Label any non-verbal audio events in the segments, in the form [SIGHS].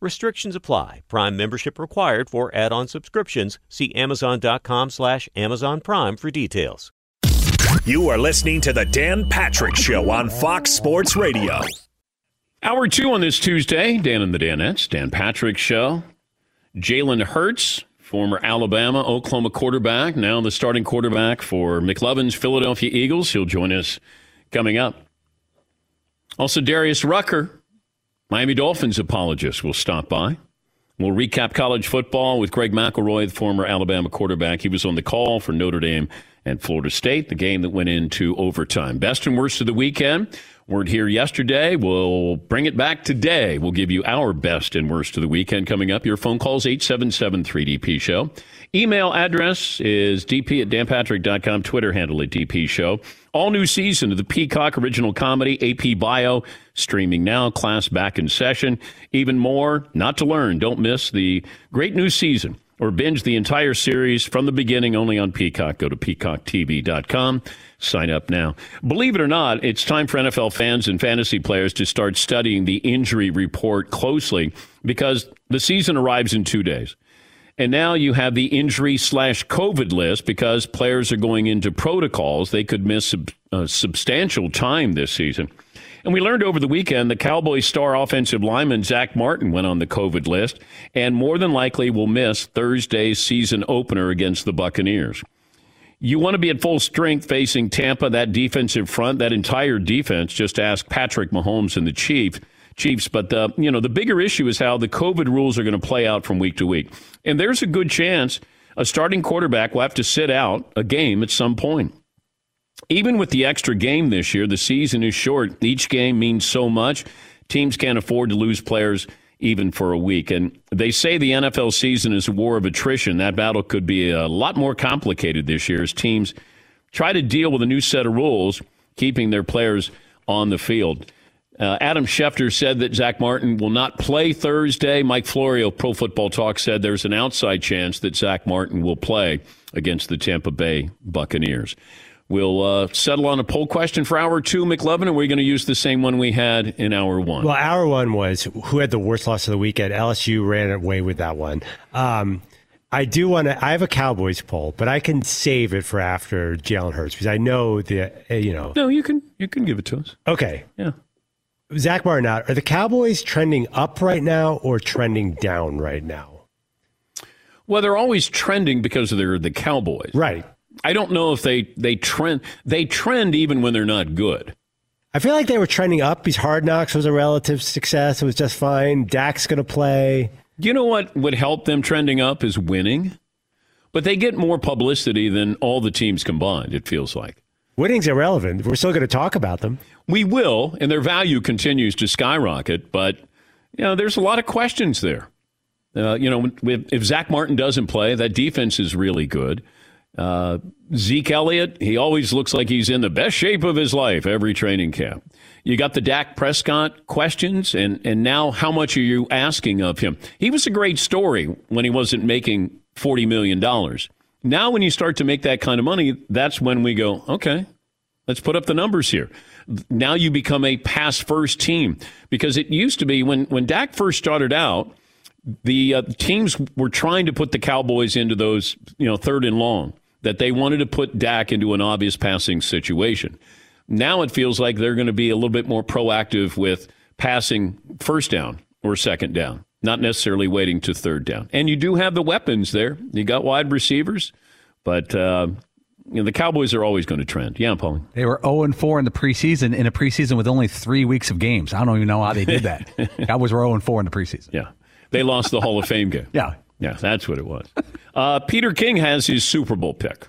Restrictions apply. Prime membership required for add-on subscriptions. See Amazon.com slash Amazon Prime for details. You are listening to the Dan Patrick Show on Fox Sports Radio. Hour two on this Tuesday, Dan and the Danettes, Dan Patrick Show. Jalen Hurts, former Alabama, Oklahoma quarterback, now the starting quarterback for McLovin's Philadelphia Eagles. He'll join us coming up. Also, Darius Rucker, Miami Dolphins apologist will stop by. We'll recap college football with Greg McElroy, the former Alabama quarterback. He was on the call for Notre Dame and Florida State, the game that went into overtime. Best and worst of the weekend. Word here yesterday. We'll bring it back today. We'll give you our best and worst of the weekend coming up. Your phone calls 877 3DP Show. Email address is dp at danpatrick.com. Twitter handle at DP Show. All new season of the Peacock original comedy, AP Bio, streaming now. Class back in session. Even more, not to learn. Don't miss the great new season or binge the entire series from the beginning only on Peacock. Go to peacocktv.com. Sign up now. Believe it or not, it's time for NFL fans and fantasy players to start studying the injury report closely because the season arrives in two days. And now you have the injury slash COVID list because players are going into protocols. They could miss a uh, substantial time this season. And we learned over the weekend the Cowboys star offensive lineman Zack Martin went on the COVID list and more than likely will miss Thursday's season opener against the Buccaneers. You want to be at full strength facing Tampa, that defensive front, that entire defense. Just ask Patrick Mahomes and the Chief, Chiefs. But the, you know the bigger issue is how the COVID rules are going to play out from week to week. And there's a good chance a starting quarterback will have to sit out a game at some point even with the extra game this year, the season is short. Each game means so much. Teams can't afford to lose players even for a week. And they say the NFL season is a war of attrition. That battle could be a lot more complicated this year as teams try to deal with a new set of rules, keeping their players on the field. Uh, Adam Schefter said that Zack Martin will not play Thursday. Mike Florio, Pro Football Talk, said there's an outside chance that Zack Martin will play against the Tampa Bay Buccaneers. We'll uh, settle on a poll question for hour two, McLovin, and we're going to use the same one we had in hour one. Well, hour one was who had the worst loss of the weekend. LSU ran away with that one. Um, I do want to. I have a Cowboys poll, but I can save it for after Jalen Hurts because I know the. Uh, you know. No, you can. You can give it to us. Okay. Yeah. Zack Martin out. Are the Cowboys trending up right now or trending down right now? Well, they're always trending because they're the Cowboys. Right. I don't know if they they trend they trend even when they're not good. I feel like they were trending up because Hard Knocks was a relative success. It was just fine. Dak's going to play. You know what would help them trending up is winning, but they get more publicity than all the teams combined. It feels like winning's irrelevant. We're still going to talk about them. We will, and their value continues to skyrocket. But you know, there's a lot of questions there. Uh, you know, if Zack Martin doesn't play, that defense is really good. Uh, Zeke Elliott, he always looks like he's in the best shape of his life every training camp. You got the Dak Prescott questions, and, and now how much are you asking of him? He was a great story when he wasn't making $40 million. Now, when you start to make that kind of money, that's when we go, okay, let's put up the numbers here. Now you become a pass first team because it used to be when, when Dak first started out, the uh, teams were trying to put the Cowboys into those, you know, third and long, that they wanted to put Dak into an obvious passing situation. Now it feels like they're going to be a little bit more proactive with passing first down or second down, not necessarily waiting to third down. And you do have the weapons there. You got wide receivers, but uh, you know, the Cowboys are always going to trend. Yeah, Paul. They were 0 and 4 in the preseason, in a preseason with only three weeks of games. I don't even know how they did that. [LAUGHS] Cowboys were 0 and 4 in the preseason. Yeah. They lost the Hall of Fame game. [LAUGHS] Yeah. Yeah, that's what it was. Uh, Peter King has his Super Bowl pick.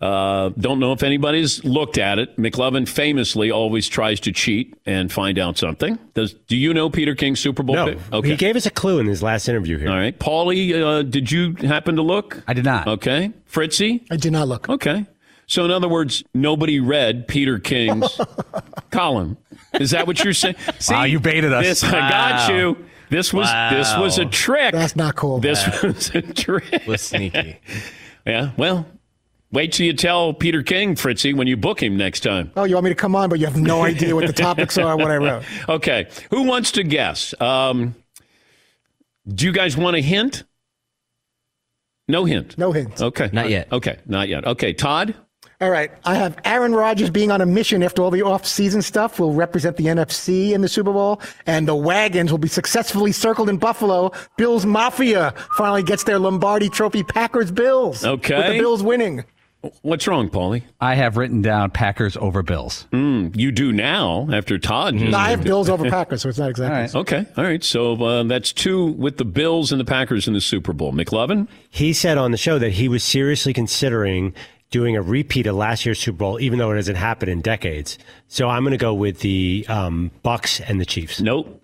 Uh, don't know if anybody's looked at it. McLovin famously always tries to cheat and find out something. Does do you know Peter King's Super Bowl No, pick? Okay. he gave us a clue in his last interview here. All right. Paulie, uh, did you happen to look? I did not. Okay. Fritzy? I did not look. Okay. So, in other words, nobody read Peter King's [LAUGHS] column. Is that what you're saying? See, [LAUGHS] Wow, you baited us. This, I got you. This was this was a trick. That's not cool. This was a trick. [LAUGHS] was sneaky. Yeah. Well, wait till you tell Peter King, Fritzy, when you book him next time. Oh, you want me to come on, but you have no [LAUGHS] idea what the topics are, what I wrote. Okay. Who wants to guess? Um, do you guys want a hint? No hint. No hint. Okay. Not yet. Okay. Not yet. Okay. Todd. All right. I have Aaron Rodgers being on a mission after all the off-season stuff will represent the NFC in the Super Bowl, and the wagons will be successfully circled in Buffalo. Bills Mafia finally gets their Lombardi Trophy. Packers Bills. Okay. With the Bills winning. What's wrong, Paulie? I have written down Packers over Bills. You do now after Todd. Just No, I have did. [LAUGHS] Bills over Packers, so it's not exactly. All right. Okay. All right. So uh, that's two with the Bills and the Packers in the Super Bowl. McLovin. He said on the show that he was seriously considering doing a repeat of last year's Super Bowl, even though it hasn't happened in decades. So I'm going to go with the um, Bucks and the Chiefs. Nope.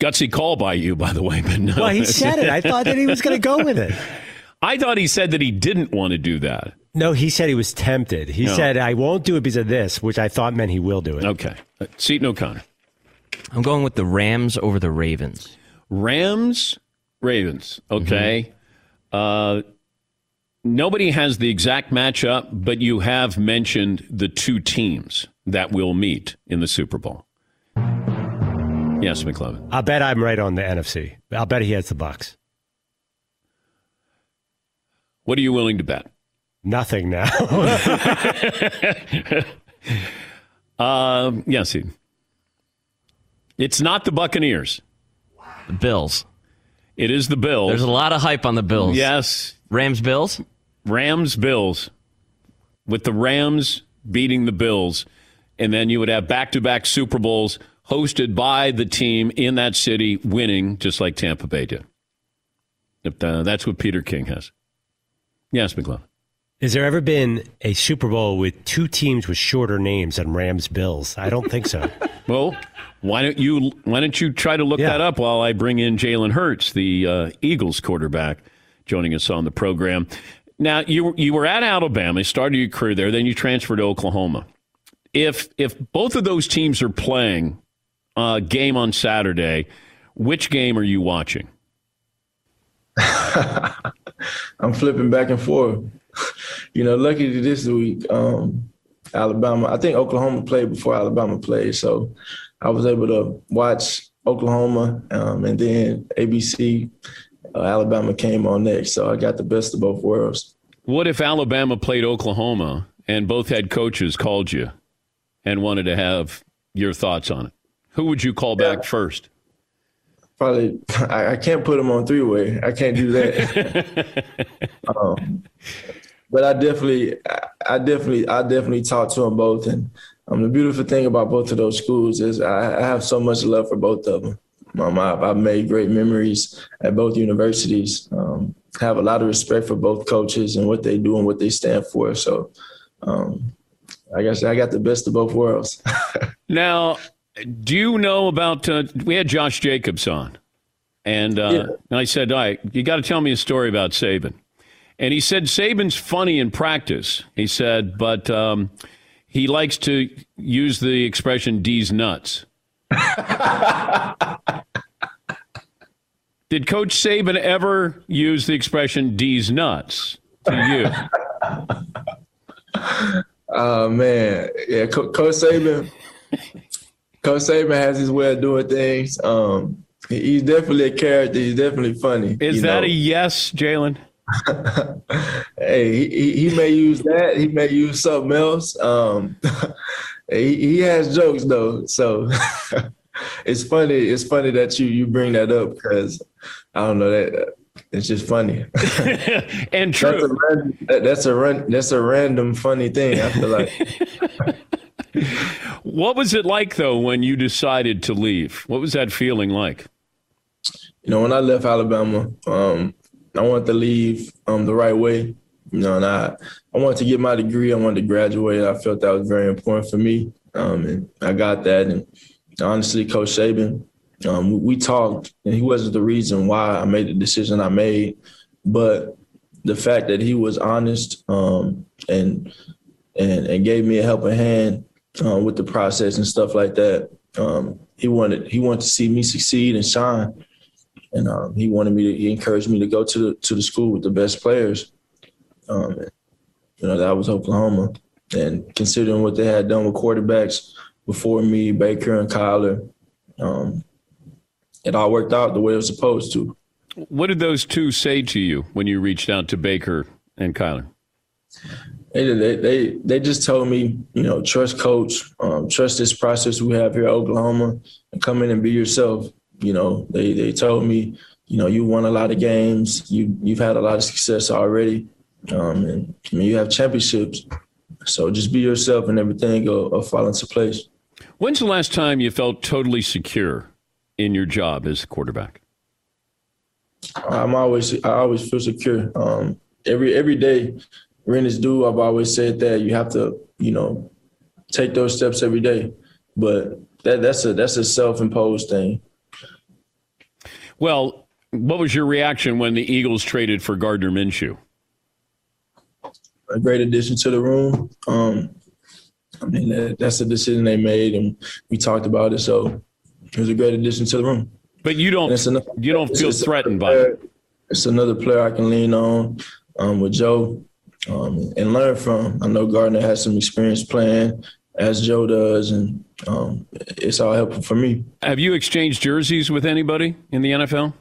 Gutsy call by you, by the way, but no. Well, he said it. I [LAUGHS] thought that he was going to go with it. I thought he said that he didn't want to do that. No, he said he was tempted. He No. said, I won't do it because of this, which I thought meant he will do it. Okay. Uh, Seton O'Connor. I'm going with the Rams over the Ravens. Rams, Ravens. Okay. Uh, nobody has the exact matchup, but you have mentioned the two teams that will meet in the Super Bowl. Yes, McLovin. I'll bet I'm right on the NFC. I'll bet he has the Bucks. What are you willing to bet? Nothing now. [LAUGHS] Um, yes, Seton. It's not the Buccaneers. The Bills. It is the Bills. There's a lot of hype on the Bills. Yes, Rams Bills. Rams Bills with the Rams beating the Bills and then you would have back-to-back Super Bowls hosted by the team in that city winning just like Tampa Bay did. If, uh, that's what Peter King has. Yes, McLovin. Has there ever been a Super Bowl with two teams with shorter names than Rams Bills? I don't think so. [LAUGHS] Well, why don't you why don't you try to look Yeah. that up while I bring in Jalen Hurts, the uh, Eagles quarterback, joining us on the program. Now you were- you were at Alabama, you started your career there, then you transferred to Oklahoma. If if both of those teams are playing a game on Saturday, which game are you watching? [LAUGHS] I'm flipping back and forth. you know, lucky this week, um, Alabama. I think Oklahoma played before Alabama played, so I was able to watch Oklahoma, um, and then ABC. Uh, Alabama came on next, so I got the best of both worlds. What if Alabama played Oklahoma and both head coaches called you and wanted to have your thoughts on it? Who would you call back first? Probably, I, I can't put them on three way. I can't do that. [LAUGHS] um, but I definitely, I, I definitely, I definitely talked to them both. And um, the beautiful thing about both of those schools is I, I have so much love for both of them. Um, I've, I've made great memories at both universities. Um, have a lot of respect for both coaches and what they do and what they stand for. So, um, I guess I got the best of both worlds. [LAUGHS] Now, do you know about? Uh, we had Josh Jacobs on, and uh, Yeah. and I said, "All right, you got to tell me a story about Saban." And he said Saban's funny in practice. He said, but um, he likes to use the expression "D's nuts." [LAUGHS] Did Coach Saban ever use the expression "D's nuts" to you? [LAUGHS] Oh man, yeah, Co- Coach Saban. Coach Saban has his way of doing things. Um, he's definitely a character. He's definitely funny. Is that know? a yes, Jalen? [LAUGHS] hey, he, he may use that. He may use something else. Um, [LAUGHS] he, he has jokes though, so [LAUGHS] it's funny. It's funny that you you bring that up because I don't know that it's just funny. and true. That's a, random, that's a run, that's a random funny thing. I feel like. What was it like though when you decided to leave? What was that feeling like? You know, when I left Alabama, um, I wanted to leave um, the right way. You know, and I I wanted to get my degree. I wanted to graduate. I felt that was very important for me, um, and I got that. And honestly, Coach Saban, um, we talked, and he wasn't the reason why I made the decision I made, but the fact that he was honest um, and and and gave me a helping hand uh, with the process and stuff like that. Um, he wanted he wanted to see me succeed and shine, and um, he wanted me to he encouraged me to go to the to the school with the best players. Um, you know that was Oklahoma, and considering what they had done with quarterbacks before me, Baker and Kyler, um, it all worked out the way it was supposed to. What did those two say to you when you reached out to Baker and Kyler? They they they, they just told me, you know, trust coach, um, trust this process we have here at Oklahoma, and come in and be yourself. You know, they they told me, you know, you won a lot of games, you you've had a lot of success already, um, and I mean, you have championships. So just be yourself, and everything will, will fall into place. When's the last time you felt totally secure in your job as a quarterback? I'm always I always feel secure. Um, every every day, renters do. I've always said that you have to you know take those steps every day, but that that's a that's a self imposed thing. Well, what was your reaction when the Eagles traded for Gardner Minshew? A great addition to the room. Um, I mean, that, that's a decision they made, and we talked about it. So it was a great addition to the room. But you don't another, you don't feel threatened by it. It's another player I can lean on um, with Joe um, and learn from. I know Gardner has some experience playing as Joe does, and um, it's all helpful for me. Have you exchanged jerseys with anybody in the NFL?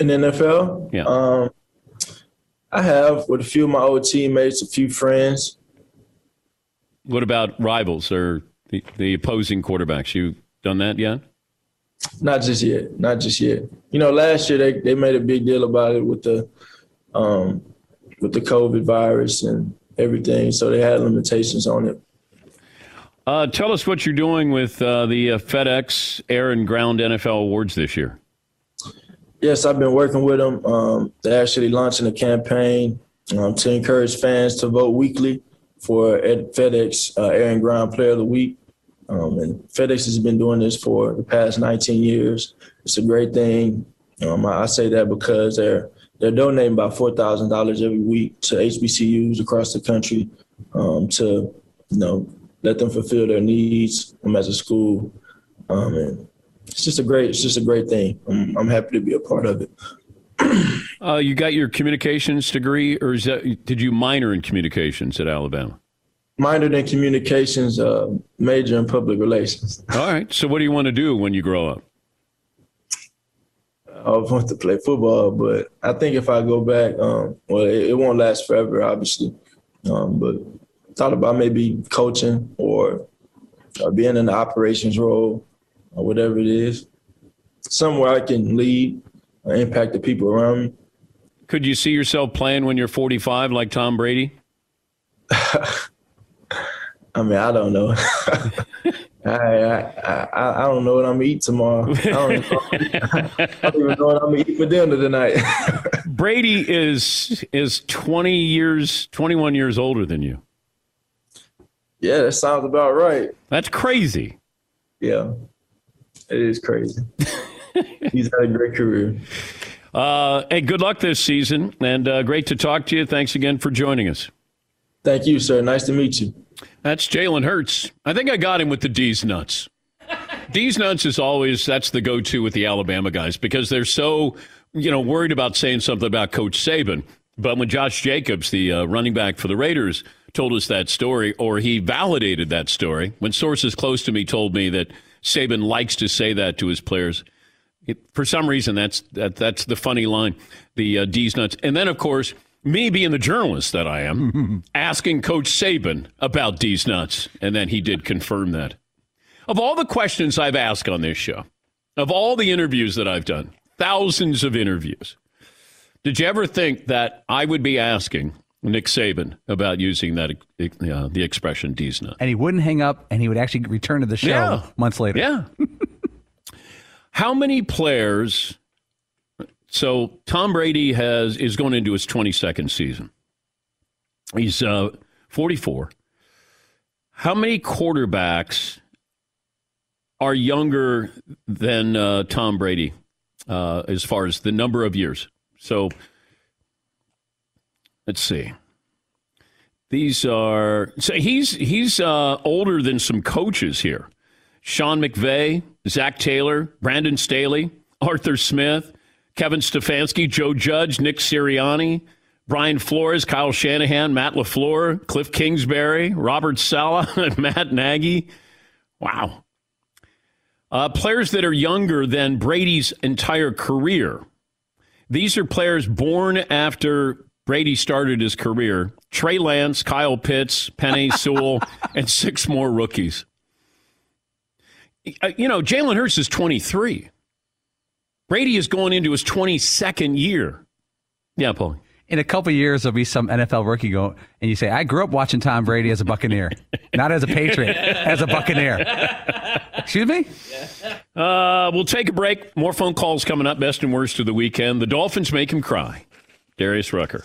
In the NFL, yeah. Um, I have with a few of my old teammates, a few friends. What about rivals or the, the opposing quarterbacks? You done that yet? Not just yet. Not just yet. You know, last year they, they made a big deal about it with the um, with the COVID virus and everything, so they had limitations on it. Uh, tell us what you're doing with uh, the uh, FedEx Air and Ground NFL Awards this year. Yes, I've been working with them. Um, they're actually launching a campaign um, to encourage fans to vote weekly for FedEx uh, Air and Ground Player of the Week. Um, and FedEx has been doing this for the past 19 years. It's a great thing. Um, I, I, say that because they're they're donating about four thousand dollars every week to HBCUs across the country um, to you know let them fulfill their needs um, as a school. Um, and it's just a great it's just a great thing. I'm, I'm happy to be a part of it. [CLEARS THROAT] uh, you got your communications degree, or is that did you minor in communications at Alabama? minored in communications, uh, major in public relations. All right. So, what do you want to do when you grow up? I want to play football, but I think if I go back, um, well, it, it, won't last forever, obviously. Um, but thought about maybe coaching or, or being in the operations role or whatever it is, somewhere I can lead, or impact the people around me. Could you see yourself playing when you're 45 like Tom Brady? [LAUGHS] I mean, I don't know. [LAUGHS] I, I, I, don't know what I'm gonna eat tomorrow. I don't, know, [LAUGHS] I don't even know what I'm gonna eat for dinner tonight. [LAUGHS] Brady is is 20 years, 21 years older than you. Yeah, that sounds about right. That's crazy. Yeah, it is crazy. [LAUGHS] He's had a great career. Uh, hey, good luck this season, and uh, great to talk to you. Thanks again for joining us. Thank you, sir. Nice to meet you. That's Jalen Hurts. I think I got him with the D's nuts. [LAUGHS] D's nuts is always that's the go-to with the Alabama guys because they're so you know worried about saying something about Coach Saban. But when Josh Jacobs, the uh, running back for the Raiders, told us that story, or he validated that story, when sources close to me told me that Saban likes to say that to his players. It, for some reason, that's that, that's the funny line, the uh, D's nuts. And then, of course, me being the journalist that I am, [LAUGHS] asking Coach Saban about D's nuts, and then he did confirm that. Of all the questions I've asked on this show, of all the interviews that I've done, thousands of interviews, did you ever think that I would be asking Nick Saban about using that uh, the expression D's nuts? And he wouldn't hang up, and he would actually return to the show Yeah. months later. Yeah. [LAUGHS] How many players? So Tom Brady has is going into his 22nd season. He's uh, 44. How many quarterbacks are younger than uh, Tom Brady uh, as far as the number of years? So let's see. These are so he's he's uh, older than some coaches here. Sean McVay, Zac Taylor, Brandon Staley, Arthur Smith, Kevin Stefanski, Joe Judge, Nick Sirianni, Brian Flores, Kyle Shanahan, Matt LaFleur, Cliff Kingsbury, Robert Saleh, [LAUGHS] and Matt Nagy. Wow. Uh, players that are younger than Brady's entire career. These are players born after Brady started his career. Trey Lance, Kyle Pitts, Penei [LAUGHS] Sewell, and six more rookies. Uh, You know, Jalen Hurts is 23. Brady is going into his 22nd year. Yeah, Paul. In a couple years, there'll be some NFL rookie go, and you say, "I grew up watching Tom Brady as a Buccaneer, not as a Patriot, as a Buccaneer." Excuse me. Uh, we'll take a break. More phone calls coming up. Best and worst of the weekend. The Dolphins make him cry. Darius Rucker.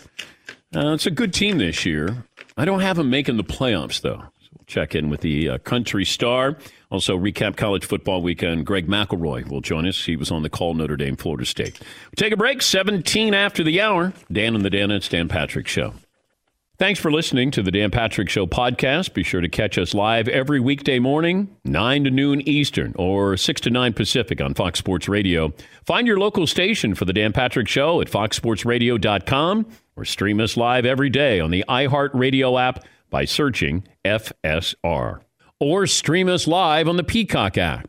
Uh, it's a good team this year. I don't have him making the playoffs, though. Check in with the uh, country star. Also, recap college football weekend. Greg McElroy will join us. He was on the call Notre Dame, Florida State. We'll take a break. 17 after the hour. Dan and the Dan and Dan Patrick Show. Thanks for listening to the Dan Patrick Show podcast. Be sure to catch us live every weekday morning, 9 to noon Eastern or 6 to 9 Pacific on Fox Sports Radio. Find your local station for the Dan Patrick Show at foxsportsradio.com or stream us live every day on the iHeartRadio app by searching FSR. Or stream us live on the Peacock app.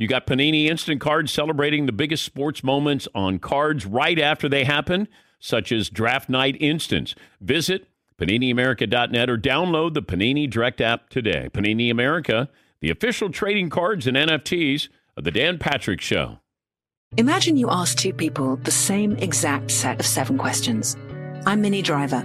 you got Panini Instant Cards celebrating the biggest sports moments on cards right after they happen, such as Draft Night Instants. Visit PaniniAmerica.net or download the Panini Direct app today. Panini America, the official trading cards and NFTs of The Dan Patrick Show. Imagine you ask two people the same exact set of seven questions. I'm Minnie Driver,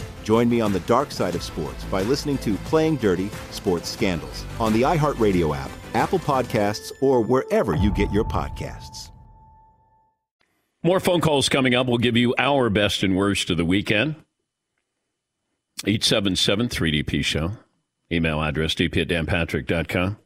Join me on the dark side of sports by listening to Playing Dirty Sports Scandals on the iHeartRadio app, Apple Podcasts, or wherever you get your podcasts. More phone calls coming up. We'll give you our best and worst of the weekend. 877 3DP Show. Email address dp at danpatrick.com.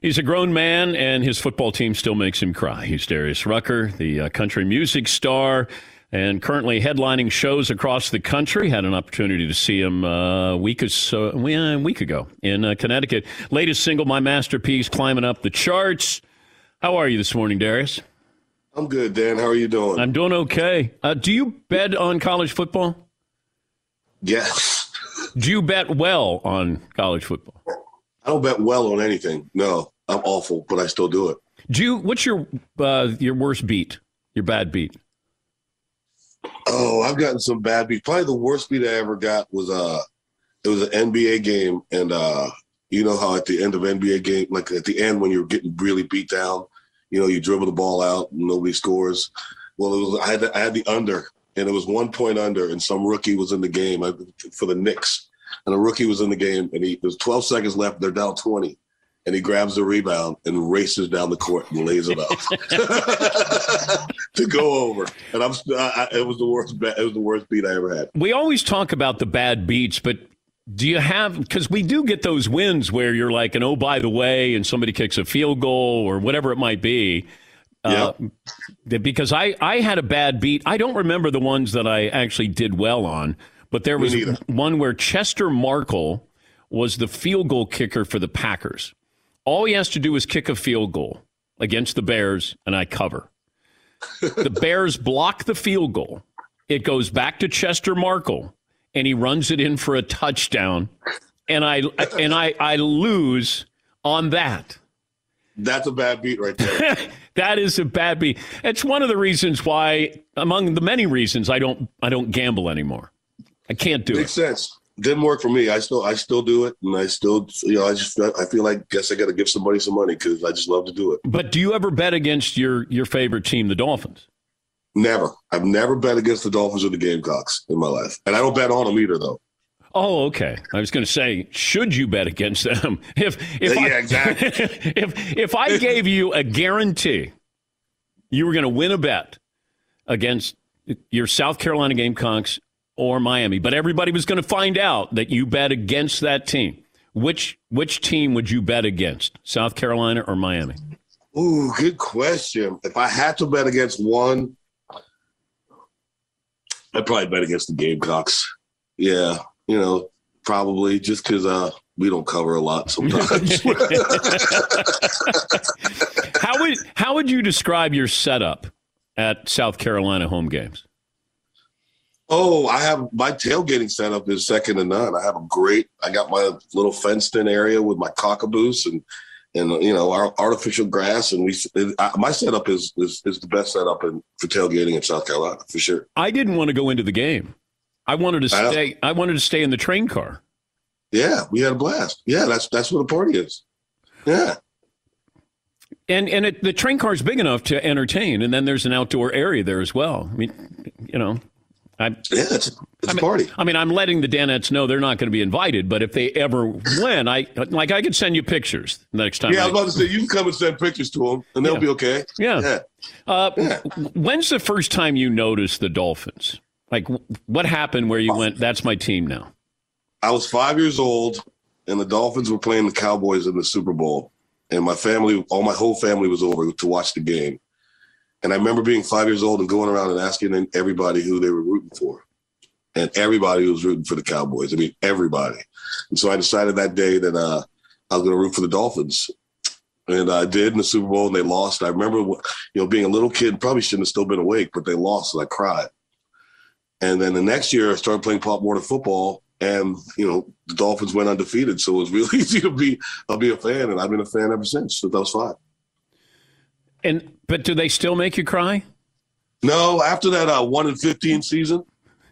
He's a grown man, and his football team still makes him cry. He's Darius Rucker, the uh, country music star, and currently headlining shows across the country. Had an opportunity to see him uh, a week, or so, a week ago in uh, Connecticut. Latest single, My Masterpiece, climbing up the charts. How are you this morning, Darius? I'm good, Dan. How are you doing? I'm doing okay. Uh, do you bet on college football? Yes. Do you bet well on college football? I don't bet well on anything. No, I'm awful, but I still do it. Do you? What's your uh, your worst beat? Your bad beat? Oh, I've gotten some bad beats. Probably the worst beat I ever got was uh, it was an NBA game, and uh, you know how at the end of NBA game, like at the end when you're getting really beat down, you know, you dribble the ball out, and nobody scores. Well, it was I had the, I had the under, and it was one point under, and some rookie was in the game for the Knicks, and a rookie was in the game, and he there was 12 seconds left. They're down 20, and he grabs the rebound and races down the court and lays it up [LAUGHS] to go over. And I'm I, it was the worst. It was the worst beat I ever had. We always talk about the bad beats, but do you have because we do get those wins where you're like, and oh by the way, and somebody kicks a field goal or whatever it might be. Uh, because I, I had a bad beat. I don't remember the ones that I actually did well on, but there was one where Chester Marcol was the field goal kicker for the Packers. All he has to do is kick a field goal against the Bears, and I cover. the [LAUGHS] Bears block the field goal. It goes back to Chester Marcol, and he runs it in for a touchdown, and I and I, I lose on that. That's a bad beat right there. [LAUGHS] that is a bad beat. It's one of the reasons why, among the many reasons, I don't I don't gamble anymore. I can't do Makes it. Makes sense. Didn't work for me. I still I still do it, and I still you know I just I feel like guess I got to give somebody some money because I just love to do it. But do you ever bet against your your favorite team, the Dolphins? Never. I've never bet against the Dolphins or the Gamecocks in my life, and I don't bet on them either, though. Oh, okay. I was going to say, should you bet against them? [LAUGHS] If if yeah, I, exactly. [LAUGHS] if if I gave you a guarantee, you were going to win a bet against your South Carolina Gamecocks or Miami, but everybody was going to find out that you bet against that team. Which which team would you bet against, South Carolina or Miami? Ooh, good question. If I had to bet against one, I'd probably bet against the Gamecocks. Yeah, you know, probably just because uh, we don't cover a lot sometimes. [LAUGHS] [LAUGHS] how would how would you describe your setup at South Carolina home games? Oh, I have my tailgating setup is second to none. I have a great. I got my little fenced in area with my cockaboose and and you know our artificial grass and we. It, I, my setup is, is is the best setup in, for tailgating in South Carolina for sure. I didn't want to go into the game. I wanted to stay. I, I wanted to stay in the train car. Yeah, we had a blast. Yeah, that's that's what a party is. Yeah. And and it, the train car is big enough to entertain, and then there's an outdoor area there as well. I mean, you know, I yeah, it's, it's I mean, a party. I mean, I'm letting the Danettes know they're not going to be invited, but if they ever win, I like I could send you pictures next time. Yeah, I was about to say you can come and send pictures to them, and they'll Yeah. be okay. Yeah. yeah. Uh, When's the first time you noticed the Dolphins? Like, what happened where you went? That's my team now. I was five years old, and the Dolphins were playing the Cowboys in the Super Bowl, and my family, all my whole family, was over to watch the game. And I remember being five years old and going around and asking everybody who they were rooting for, and everybody was rooting for the Cowboys. I mean, everybody. And so I decided that day that uh, I was going to root for the Dolphins. And I did in the Super Bowl, and they lost. I remember, you know, being a little kid, probably shouldn't have still been awake, but they lost, and I cried. And then the next year, I started playing Pop Warner football, and you know the Dolphins went undefeated, so it was [LAUGHS] really easy to be I'll be a fan, and I've been a fan ever since. I was five. And but do they still make you cry? No, after that uh, one in fifteen season,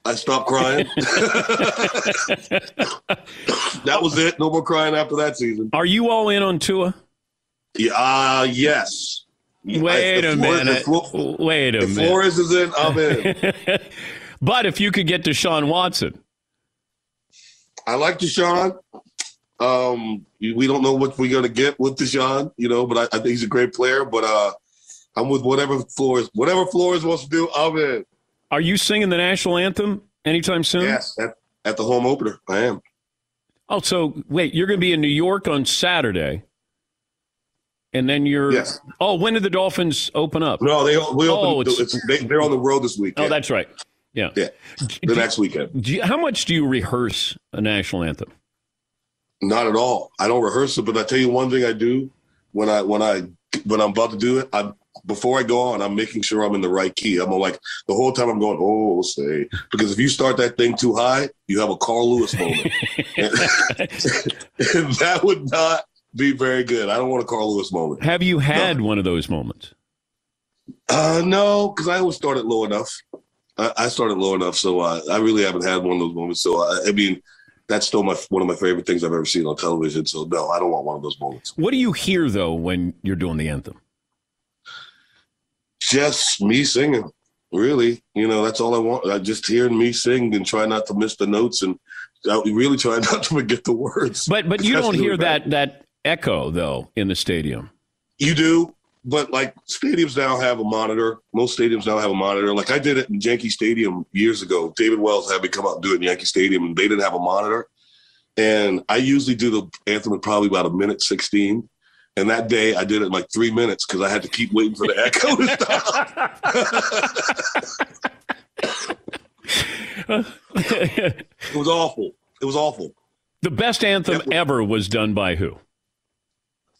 I stopped crying. [LAUGHS] that was it. No more crying after that season. Are you all in on Tua? Yeah, uh, yes. Wait I- a Flores- minute. Wait a if minute. Flores is in, I'm in. [LAUGHS] but if you could get Deshaun Watson, I like Deshaun. Um, we don't know what we're gonna get with Deshaun, you know, but I, I think he's a great player. But uh, I'm with whatever Flores, whatever Flores wants to do. I'm in. are you singing the national anthem anytime soon? Yes, at, at the home opener, I am. Oh, so wait, you're going to be in New York on Saturday, and then you're. Yes. Oh, when did the Dolphins open up? No, they we Oh, open. it's- it's, they, they're on the road this week. Oh, that's right. Yeah. Yeah, the next weekend. Do you, how much do you rehearse a national anthem? Not at all. I don't rehearse it, but I tell you one thing I do when I when I when I'm about to do it. I before I go on, I'm making sure I'm in the right key. I'm like the whole time I'm going, oh, say because if you start that thing too high, you have a Carl Lewis moment, [LAUGHS] and [LAUGHS] that would not be very good. I don't want a Carl Lewis moment. Have you had one of those moments? Uh, no, because I always started low enough. I, I started low enough, so uh, I really haven't had one of those moments. So I, I mean, that's still my one of my favorite things I've ever seen on television. So no, I don't want one of those moments. What do you hear though when you're doing the anthem? Just me singing, really. You know, that's all I want. I just hearing me sing and try not to miss the notes and I really try [LAUGHS] not to forget the words. But but you don't hear that that echo though in the stadium. You do, but like stadiums now have a monitor. Most stadiums now have a monitor. Like I did it in Yankee Stadium years ago. David Wells had me come out and do it in Yankee Stadium, and they didn't have a monitor. And I usually do the anthem in probably about a minute sixteen. And that day I did it in like three minutes because I had to keep waiting for the echo to [LAUGHS] stop. it was awful. It was awful. The best anthem ever was done by who?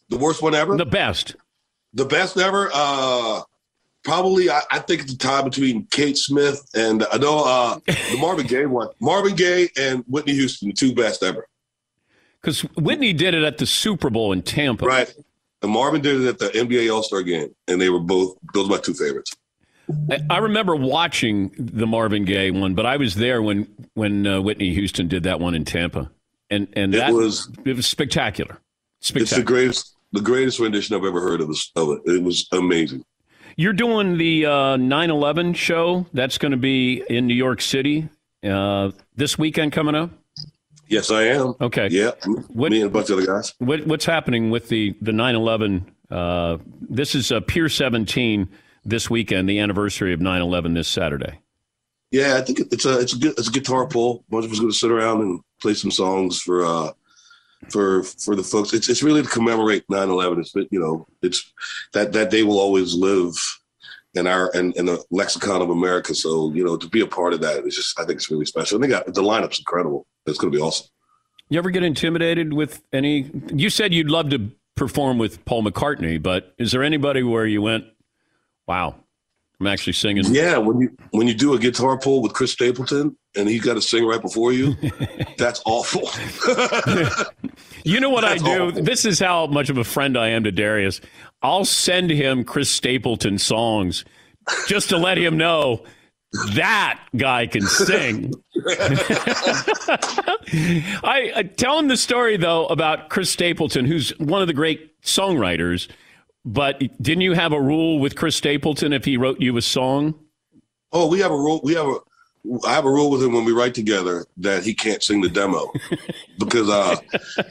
The worst one ever? The best. The best ever? Uh probably I, I think it's the time between Kate Smith and I know uh the Marvin Gaye one. Marvin Gaye and Whitney Houston, the two best ever. Because Whitney did it at the Super Bowl in Tampa. Right. And Marvin did it at the NBA All Star game. And they were both those are my two favorites. I- I remember watching the Marvin Gaye one, but I was there when when uh, Whitney Houston did that one in Tampa, and and It that was- it was spectacular. It's the greatest the greatest rendition I've ever heard of this of it. It was amazing. You're doing the uh, 9/11 show. That's going to be in New York City uh, this weekend coming up. Yes, I am. Okay. Yeah. me and a bunch of other guys. What, what's happening with the the 9/11? Uh, this is uh, Pier 17 this weekend, the anniversary of 9/11 this Saturday. Yeah, I think it's a it's a good it's a guitar pull. A bunch of us going to sit around and play some songs for uh for for the folks. It's it's really to commemorate 9/11. It's been, you know it's that that day will always live in our in, in the lexicon of America. So you know to be a part of that is just I think it's really special. And they got the lineup's incredible. It's going to be awesome. You ever get intimidated with any? You said you'd love to perform with Paul McCartney, but is there anybody where you went, "Wow, I'm actually singing"? Yeah, when you when you do a guitar pull with Chris Stapleton and he's got to sing right before you, [LAUGHS] that's awful. [LAUGHS] You know what That's I do? awful. This is how much of a friend I am to Darius. I'll send him Chris Stapleton songs just to let him know that guy can sing. [LAUGHS] I, I tell him the story though about Chris Stapleton, who's one of the great songwriters. But didn't you have a rule with Chris Stapleton if he wrote you a song? Oh, we have a rule. We have a. I have a rule with him when we write together that he can't sing the demo [LAUGHS] because uh,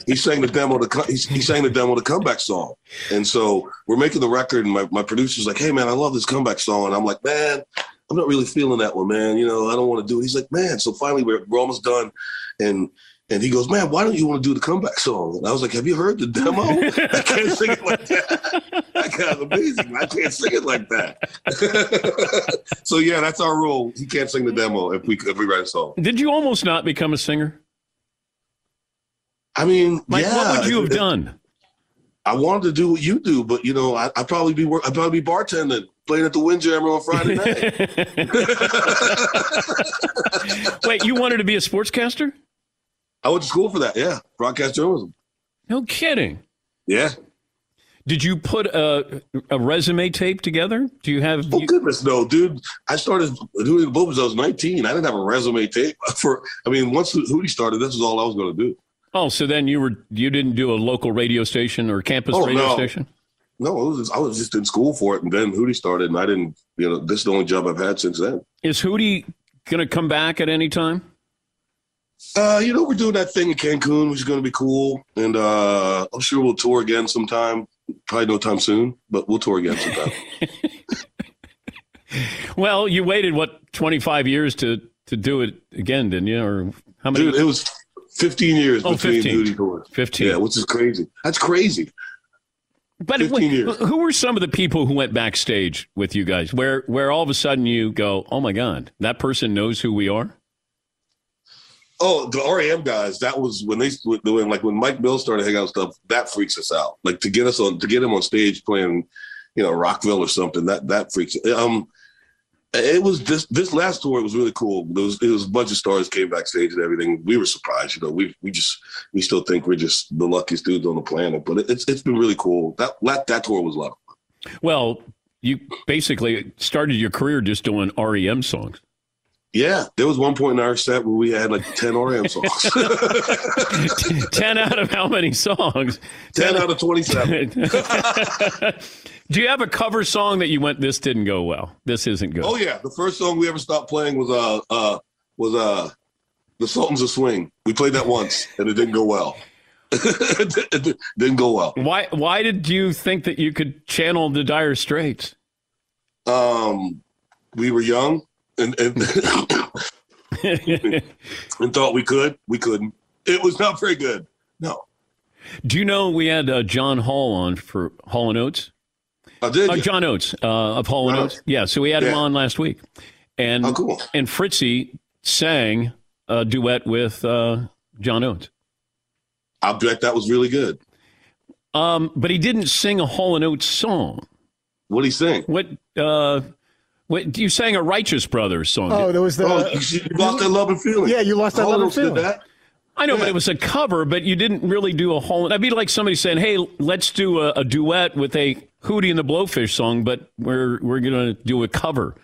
he sang the demo. The he sang the demo the comeback song, and so we're making the record. And my my producer's like, "Hey man, I love this comeback song," and I'm like, "Man, I'm not really feeling that one, man. You know, I don't want to do it." He's like, "Man," so finally we're, we're almost done, and and he goes, "Man, why don't you want to do the comeback song?" And I was like, "Have you heard the demo? I can't sing it like that. [LAUGHS] That guy's amazing. I can't sing it like that." [LAUGHS] so yeah, that's our rule. He can't sing the demo if we if we write a song. Did you almost not become a singer? I mean, Like, yeah, what would you have done? I wanted to do what you do, but you know, I, I'd probably be work, I'd probably be bartending, playing at the Windjammer on Friday night. [LAUGHS] Wait, you wanted to be a sportscaster? I went to school for that. Yeah, broadcast journalism. No kidding. Yeah. Did you put a, a resume tape together? Do you have? Oh goodness, no, dude! I started doing the booms. I was 19. I didn't have a resume tape [LAUGHS] for. I mean, once Hootie started, this is all I was going to do. Oh, so then you were you didn't do a local radio station or campus Oh, radio no. station? No, was, I was just in school for it, and then Hootie started, and I didn't. You know, this is the only job I've had since then. Is Hootie going to come back at any time? Uh, you know, we're doing that thing in Cancun, which is going to be cool, and uh, I'm sure we'll tour again sometime. Probably no time soon, but we'll tour again sometime. [LAUGHS] Well, you waited what twenty five years to to do it again, didn't you? Or how many? Dude, it was 15 years Oh, between 15. Hootie tours. 15. Yeah, which is crazy. That's crazy. But 15 wait, who were some of the people who went backstage with you guys? Where where all of a sudden you go, oh my god, that person knows who we are. Oh, the REM guys. That was when they when like when Mike Mills started hanging out stuff. That freaks us out. Like to get us on to get him on stage playing, you know, Rockville or something. That that freaks. Um, it was this this last tour. It was really cool. It was it was a bunch of stars came backstage and everything. We were surprised. You know, we we just we still think we're just the luckiest dudes on the planet. But it, it's it's been really cool. That that that tour was a lot. of fun. Well, you basically started your career just doing REM songs. Yeah, there was one point in our set where we had like ten REM songs. [LAUGHS] Ten out of how many songs? 10 out of 27. [LAUGHS] Do you have a cover song that you went? This didn't go well. This isn't good. Oh yeah, the first song we ever stopped playing was uh uh was uh the Sultans of Swing. We played that once and it didn't go well. [LAUGHS] it didn't go well. Why? Why did you think that you could channel the Dire Straits? Um, we were young and and, [LAUGHS] and thought we could. We couldn't. It was not very good. No. Do you know we had uh, John Hall on for Hall and Oates? Oh, did Uh. John Oates uh, of Hall and Oates. Oates. Yeah, so we had him on last week, and Oh, cool. and Fritzy sang a duet with uh, John Oates. I bet that was really good. Um, but he didn't sing a Hall and Oates song. What did he sing? What? What? You sang a Righteous Brothers song. Oh, there was the. Oh, you, you lost that love and feeling. Yeah, you lost that Hall love and feeling. that. I know, but it was a cover. But you didn't really do a whole. That'd be like somebody saying, "Hey, let's do a, a duet with a Hootie and the Blowfish song," but we're we're gonna do a cover.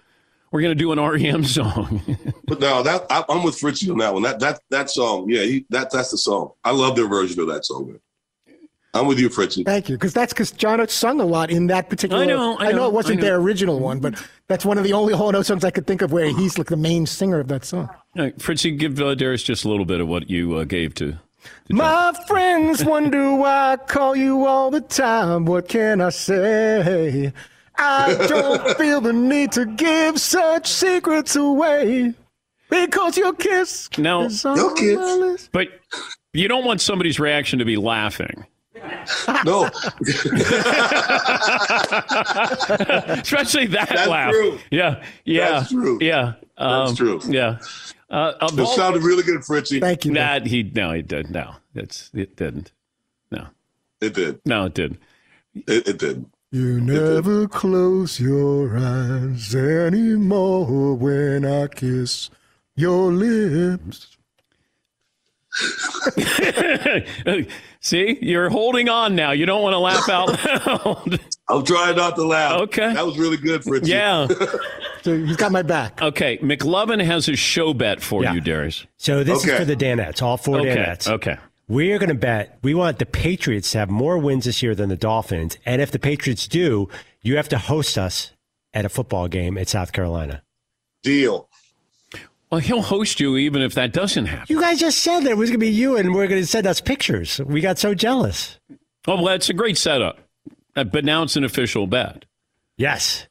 We're gonna do an REM song. [LAUGHS] But no, that I, I'm with Fritzy on that one. That that that song, yeah, he, that that's the song. I love their version of that song. Man. I'm with you, Fritzy. Thank you, because that's because John Oates sung a lot in that particular. I know, I know, it wasn't know. their original one, but that's one of the only Hall and Oates songs I could think of where he's like the main singer of that song. All right, Fritzy, give uh, Darius just a little bit of what you uh, gave to. My friends wonder why I call you all the time. What can I say? I don't [LAUGHS] feel the need to give such secrets away because your kiss Now, is on my list. but you don't want somebody's reaction to be laughing. No, [LAUGHS] especially that That's laugh. true. Yeah, yeah, That's true. Yeah, That's um, true. Yeah. Uh, it all- sounded really good, Fritzy. Thank you. That he no, he did no. It's it didn't. No, It did. no, it didn't. It, it did. You never close your eyes anymore when I kiss your lips. [LAUGHS] See, you're holding on now. You don't want to laugh out loud. [LAUGHS] I'm trying not to laugh. Okay. That was really good, Fritzy. yeah. [LAUGHS] So he's got my back. Okay. McLovin has a show bet for Yeah. you, Darius. So this Okay. is for the Danettes, all four Okay. Danettes. Okay. We are going to bet we want the Patriots to have more wins this year than the Dolphins. And if the Patriots do, you have to host us at a football game at South Carolina. Deal. Well, he'll host you even if that doesn't happen. You guys just said that it was going to be you and we're going to send us pictures. We got so jealous. Oh, well, that's a great setup. Uh, But now it's an official bet. Yes.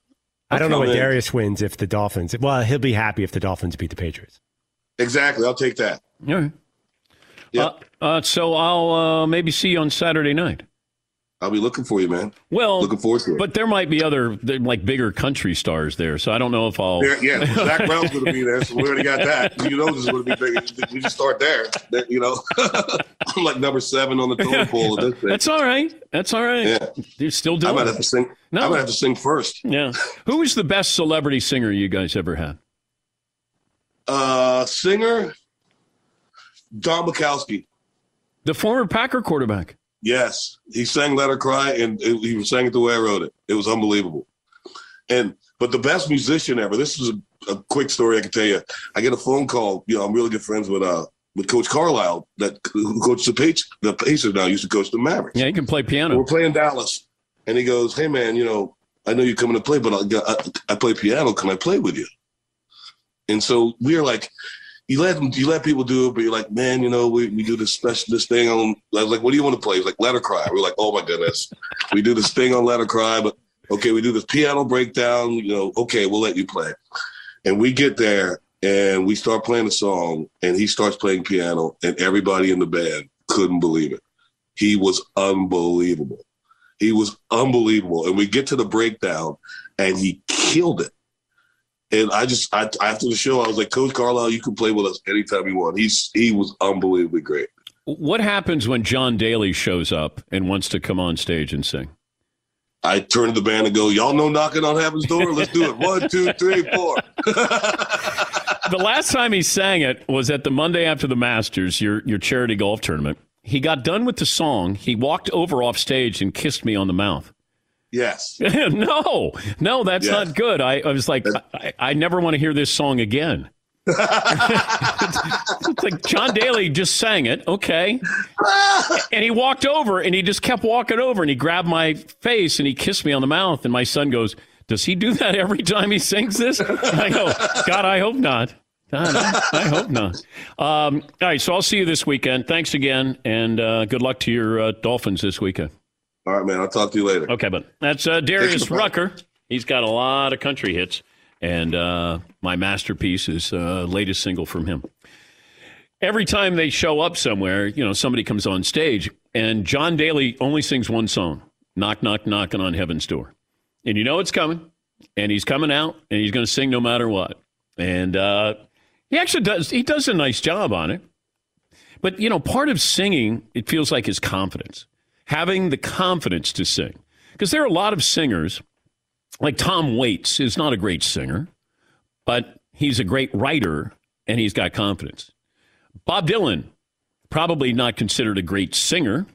I don't know what Okay. Darius wins if the Dolphins. Well, he'll be happy if the Dolphins beat the Patriots. Exactly. I'll take that. All right. Uh, uh, so I'll uh, maybe see you on Saturday night. I'll be looking for you, man. Well, looking forward to it. But there might be other like bigger country stars there, so I don't know if I'll. There- yeah, [LAUGHS] Zac Brown's going to be there, so we already got that. You know, this is going to be big. We just start there. That, you know, [LAUGHS] I'm like number seven on the totem [LAUGHS] pole of this thing. That's all right. That's all right. Yeah. You're still doing. I might it. have to sing. No. I might have to sing first. Yeah. Who is the best celebrity singer you guys ever had? Uh, singer, Don Majkowski. The former Packer quarterback. Yes, he sang "Let Her Cry" and it, he sang it the way I wrote it. It was unbelievable. And but the best musician ever. This is a, a quick story I can tell you. I get a phone call. You know, I'm really good friends with uh with Coach Carlisle that who coaches the Pacers. The Pacers now used to coach the Mavericks. Yeah, he can play piano. We're playing Dallas, and he goes, "Hey man, you know, I know you're coming to play, but I, I, I play piano. Can I play with you?" And so we are like, you let them, you let people do it, but you're like, man, you know, we, we do this special this thing on. I was like, what do you want to play? He's like, Let Her Cry. We're like, oh my goodness, we do this thing on Let Her Cry, but okay, we do this piano breakdown. You know, okay, we'll let you play. And we get there and we start playing the song, and he starts playing piano, and everybody in the band couldn't believe it. He was unbelievable. He was unbelievable. And we get to the breakdown, and he killed it. And I just, I, after the show, I was like, Coach Carlisle, you can play with us anytime you want. He's, he was unbelievably great. What happens when John Daly shows up and wants to come on stage and sing? I turn to the band and go, y'all know knocking on heaven's door? Let's do it. One, two, three, four. [LAUGHS] the last time he sang it was at the Monday after the Masters, your your charity golf tournament. He got done with the song. He walked over off stage and kissed me on the mouth. Yes. [LAUGHS] no, no, that's Yes. not good. I, I was like, I, I never want to hear this song again. [LAUGHS] it's like John Daly just sang it, okay. [LAUGHS] And he walked over and he just kept walking over and he grabbed my face and he kissed me on the mouth. And my son goes, Does he do that every time he sings this? And I go, God, I hope not. God, I, hope not. Um, all right, so I'll see you this weekend. Thanks again, and uh, good luck to your uh, Dolphins this weekend. All right, man. I'll talk to you later. Okay, but that's uh, Darius Thanks for the Rucker. He's got a lot of country hits, and uh, my masterpiece is uh, latest single from him. Every time they show up somewhere, you know, somebody comes on stage, and John Daly only sings one song, "Knock, knock, knocking on heaven's door," and you know it's coming, and he's coming out, and he's going to sing no matter what, and uh, he actually does. He does a nice job on it. But, you know, part of singing, it feels like is confidence, having the confidence to sing. Because there are a lot of singers, like Tom Waits is not a great singer, but he's a great writer and he's got confidence. Bob Dylan, probably not considered a great singer,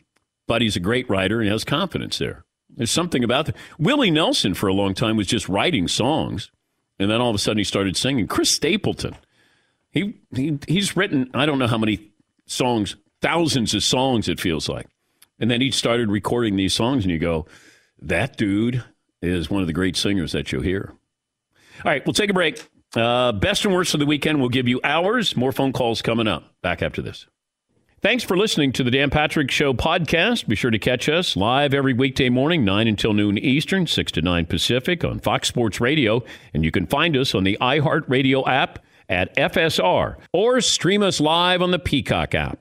but he's a great writer and has confidence there. There's something about that. Willie Nelson, for a long time, was just writing songs, and then all of a sudden he started singing. Chris Stapleton, he, he he's written I don't know how many songs, thousands of songs it feels like. And then he started recording these songs and you go, that dude is one of the great singers that you'll hear. All right, we'll take a break. Uh, best and worst of the weekend. We'll give you hours. More phone calls coming up. Back after this. Thanks for listening to the Dan Patrick Show podcast. Be sure to catch us live every weekday morning, 9 until noon Eastern, 6 to 9 Pacific on Fox Sports Radio. And you can find us on the iHeartRadio app at FSR or stream us live on the Peacock app.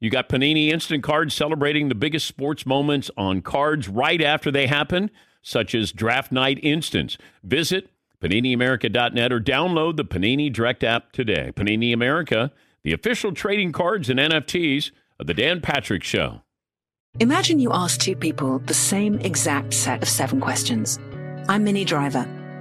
you got Panini Instant Cards celebrating the biggest sports moments on cards right after they happen, such as Draft Night Instance. Visit PaniniAmerica.net or download the Panini Direct app today. Panini America, the official trading cards and NFTs of The Dan Patrick Show. Imagine you ask two people the same exact set of seven questions. I'm Minnie Driver.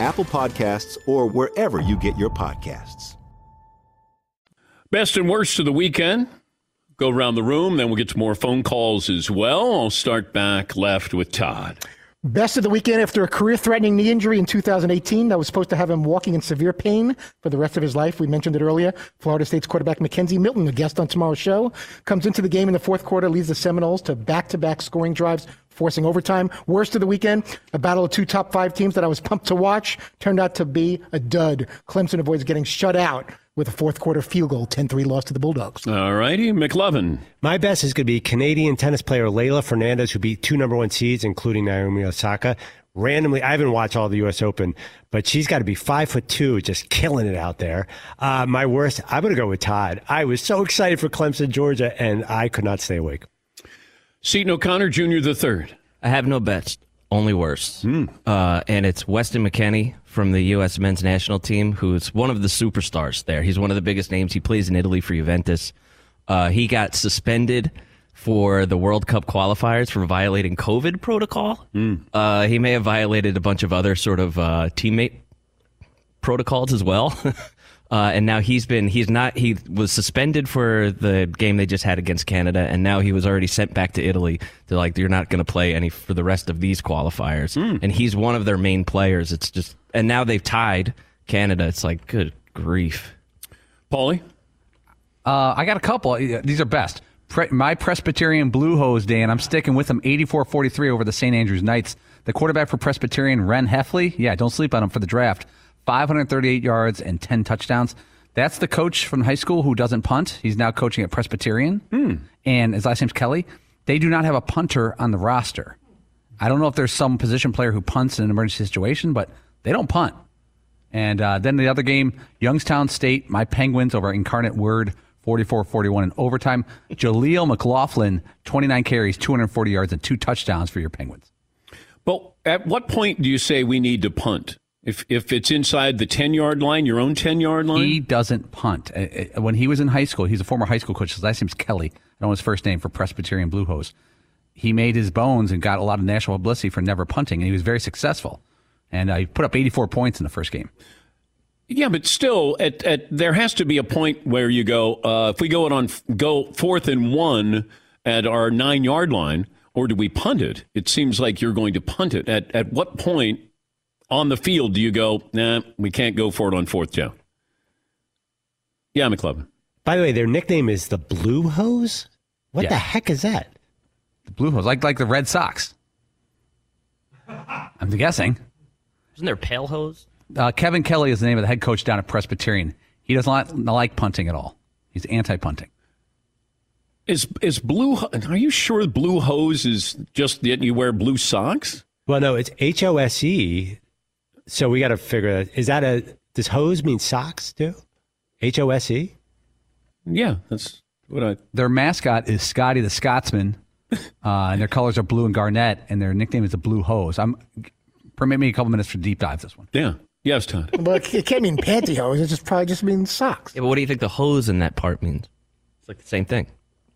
Apple Podcasts, or wherever you get your podcasts. Best and worst of the weekend. Go around the room, then we'll get to more phone calls as well. I'll start back left with Todd. Best of the weekend after a career threatening knee injury in 2018 that was supposed to have him walking in severe pain for the rest of his life. We mentioned it earlier. Florida State's quarterback McKenzie Milton, a guest on tomorrow's show, comes into the game in the fourth quarter, leads the Seminoles to back to back scoring drives, forcing overtime. Worst of the weekend, a battle of two top five teams that I was pumped to watch turned out to be a dud. Clemson avoids getting shut out with a fourth quarter field goal, 10 3 loss to the Bulldogs. All righty, McLovin. My best is going to be Canadian tennis player Leylah Fernandez, who beat two number one seeds, including Naomi Osaka. Randomly, I haven't watched all the U.S. Open, but she's got to be five foot two, just killing it out there. Uh, my worst, I'm going to go with Todd. I was so excited for Clemson, Georgia, and I could not stay awake. Seton O'Connor Jr. the third. I have no bets, only worse. Uh, and it's Weston McKennie from the U.S. men's national team, who's one of the superstars there. He's one of the biggest names. He plays in Italy for Juventus. Uh, he got suspended for the World Cup qualifiers for violating COVID protocol. Uh, he may have violated a bunch of other sort of uh, teammate protocols as well. [LAUGHS] Uh, and now he's been he's not he was suspended for the game they just had against Canada, and now he was already sent back to Italy. They're like you're not going to play any for the rest of these qualifiers, and he's one of their main players. It's just and now they've tied Canada. It's like good grief. Paulie? Uh, I got a couple. These are best. Pre- my Presbyterian Blue Hose, Day, and I'm sticking with them 84 43 over the St. Andrews Knights. The quarterback for Presbyterian, Ren Hefley. Yeah, don't sleep on him for the draft. 538 yards and 10 touchdowns. That's the coach from high school who doesn't punt. He's now coaching at Presbyterian. And his last name's Kelly. They do not have a punter on the roster. I don't know if there's some position player who punts in an emergency situation, but they don't punt. And uh, then the other game, Youngstown State, my Penguins over Incarnate Word, 44 41 in overtime. Jaleel McLaughlin, 29 carries, 240 yards, and two touchdowns for your Penguins. But at what point do you say we need to punt? If if it's inside the ten yard line, your own ten yard line, He doesn't punt. Uh, uh, When he was in high school, he's a former high school coach. His last name's Kelly. I don't know his first name for Presbyterian Blue Hose. He made his bones and got a lot of national publicity for never punting, and he was very successful. And uh, he put up 84 points in the first game. Yeah, but still, at, at there has to be a point where you go. Uh, if we go it on go fourth and one at our nine yard line, or do we punt it? It seems like you're going to punt it. At at what point on the field do you go? Nah, we can't go for it on fourth down. Yeah, McLovin. By the way, their nickname is the Blue Hose. What Yeah. the heck is that? The Blue Hose, like like the Red Sox. [LAUGHS] I'm guessing. Isn't there pale hose? Uh, Kevin Kelly is the name of the head coach down at Presbyterian. He does not like punting at all. He's anti-punting. Is is blue? Are you sure blue hose is just that you wear blue socks? Well, no, it's H O S E. So we got to figure out is that a does hose mean socks too? H O S E. Yeah, that's what I. Their mascot is Scotty the Scotsman, [LAUGHS] uh, and their colors are blue and garnet, and their nickname is the Blue Hose. I'm permit me a couple minutes for deep dive this one. Yeah. Yes, Todd. But it can't mean pantyhose. It just probably just means socks. Yeah, but what do you think the hose in that part means? It's like the same thing.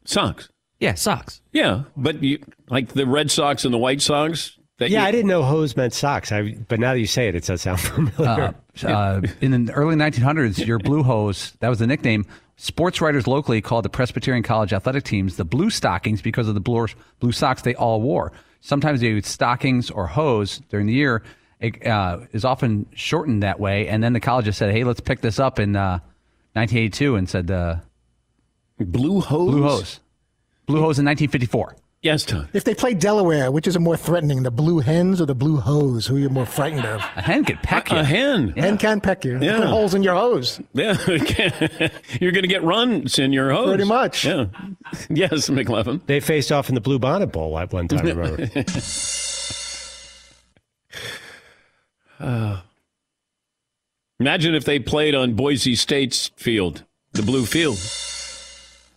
Socks. Yeah, socks. Yeah, but you like the Red Sox and the White Sox. That Yeah, you- I didn't know hose meant socks. I, but now that you say it, it does sound [LAUGHS] familiar. Uh, uh, in the early 1900s, your Blue Hose, that was the nickname. Sports writers locally called the Presbyterian College athletic teams the Blue Stockings because of the blue, blue socks they all wore. Sometimes they used stockings or hose during the year. It uh, is often shortened that way. And then the college just said, hey, let's pick this up in uh, 1982 and said, uh, Blue Hose? Blue Hose. Blue Hose in 1954. Yes, Todd. If they play Delaware, which is a more threatening, the blue hens or the blue hose? Who are you more frightened of? A hen could peck you. A hen. Hen can peck you. Yeah. Put holes in your hose. Yeah, [LAUGHS] you're going to get runs in your hose. Pretty much. Yeah. [LAUGHS] Yes, McLovin. They faced off in the Blue Bonnet Bowl at one time. [LAUGHS] Remember? Uh, [SIGHS] imagine if they played on Boise State's field, the blue field.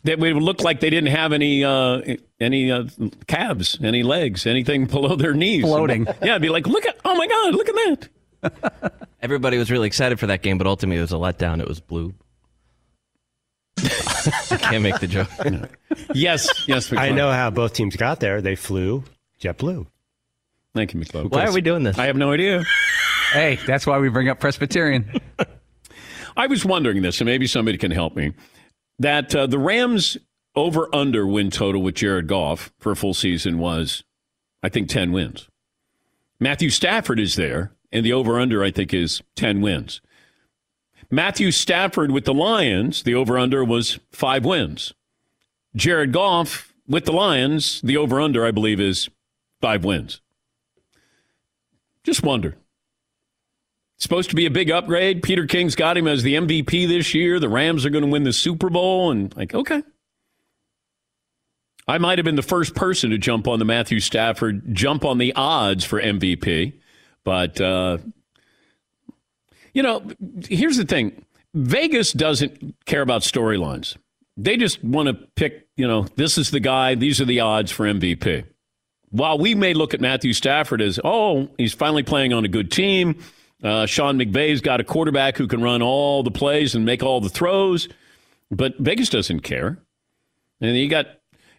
That would look like they didn't have any uh, any uh, calves, any legs, anything [LAUGHS] below their knees. Floating. Yeah, it'd be like, look at, oh my God, look at that. [LAUGHS] Everybody was really excited for that game, but ultimately it was a letdown. It was blue. [LAUGHS] I can't make the joke. Yes, yes, I know how both teams got there. They flew JetBlue. Thank you, McLovin. Why are we doing this? I have no idea. Hey, that's why we bring up Presbyterian. I was wondering this, and maybe somebody can help me. That uh, the Rams over under win total with Jared Goff for a full season was, I think, 10 wins. Matthew Stafford is there, and the over under, I think, is 10 wins. Matthew Stafford with the Lions, the over under was five wins. Jared Goff with the Lions, the over under, I believe, is five wins. Just wonder. Supposed to be a big upgrade. Peter King's got him as the MVP this year. The Rams are going to win the Super Bowl. And, like, okay. I might have been the first person to jump on the Matthew Stafford, jump on the odds for MVP. But, uh, you know, here's the thing Vegas doesn't care about storylines. They just want to pick, you know, this is the guy, these are the odds for MVP. While we may look at Matthew Stafford as, oh, he's finally playing on a good team. Uh, Sean McVay's got a quarterback who can run all the plays and make all the throws, but Vegas doesn't care. And you got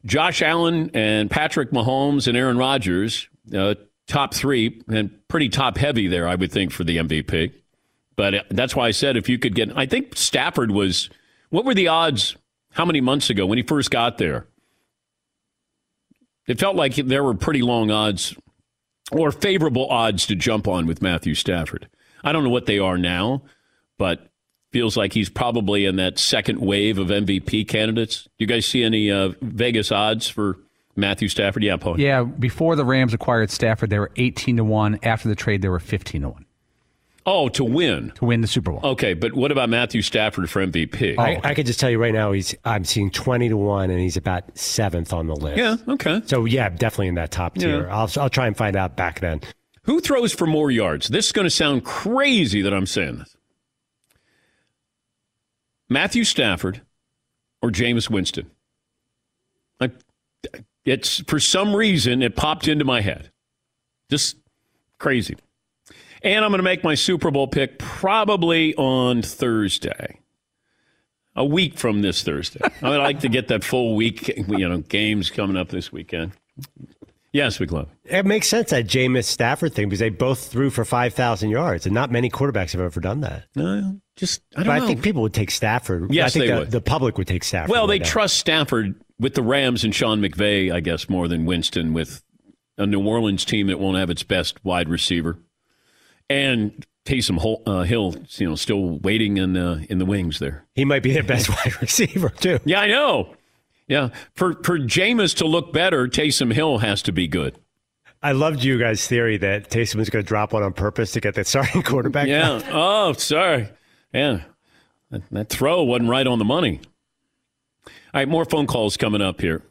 Josh Allen and Patrick Mahomes and Aaron Rodgers, uh, top three, and pretty top heavy there, I would think, for the MVP. But uh, that's why I said if you could get, I think Stafford was, what were the odds how many months ago when he first got there? It felt like there were pretty long odds or favorable odds to jump on with Matthew Stafford. I don't know what they are now, but feels like he's probably in that second wave of MVP candidates. Do you guys see any uh, Vegas odds for Matthew Stafford, yeah, Paul. Yeah, before the Rams acquired Stafford, they were 18 to 1. After the trade, they were 15 to 1. Oh, to win. To win the Super Bowl. Okay, but what about Matthew Stafford for MVP? I, I could just tell you right now, he's I'm seeing twenty to one, and he's about seventh on the list. Yeah, okay. So yeah, definitely in that top tier. Yeah. I'll I'll try and find out back then. Who throws for more yards? This is going to sound crazy that I'm saying this. Matthew Stafford or Jameis Winston? I, it's for some reason it popped into my head. Just crazy. And I'm going to make my Super Bowl pick probably on Thursday. A week from this Thursday. I would like to get that full week, you know, games coming up this weekend. Yes, we love. It makes sense that Jameis Stafford thing because they both threw for five thousand yards, and not many quarterbacks have ever done that. No, just I don't I know. think people would take Stafford. Yes, I think they the, would. the public would take Stafford. Well, they right now. trust Stafford with the Rams and Sean McVay, I guess, more than Winston with a New Orleans team that won't have its best wide receiver, and Taysom Hol- uh, Hill, you know, still waiting in the in the wings there. He might be the best [LAUGHS] wide receiver too. Yeah, I know. Yeah, for for Jameis to look better, Taysom Hill has to be good. I loved you guys' theory that Taysom was going to drop one on purpose to get that starting [LAUGHS] quarterback. Yeah. oh, sorry. Yeah, that, that throw wasn't right on the money. All right, more phone calls coming up here.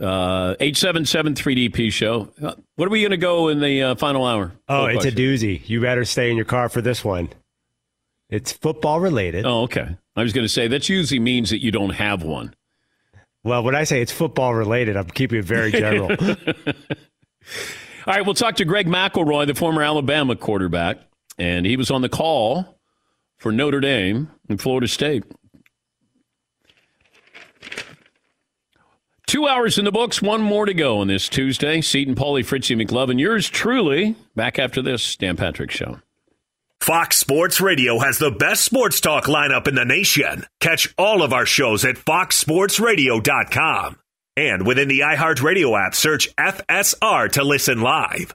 Uh, 877 3DP show. Uh, what are we going to go in the uh, final hour? Oh, it's a doozy. You better stay in your car for this one. It's football related. Oh, okay. I was going to say that usually means that you don't have one. Well, when I say it's football related, I'm keeping it very general. [LAUGHS] [LAUGHS] All right, we'll talk to Greg McElroy, the former Alabama quarterback, and he was on the call for Notre Dame and Florida State. Two hours in the books, one more to go on this Tuesday. Seton, Paulie, Fritzy, McLovin, yours truly. Back after this, Dan Patrick Show. Fox Sports Radio has the best sports talk lineup in the nation. Catch all of our shows at foxsportsradio.com. And within the iHeartRadio app, search FSR to listen live.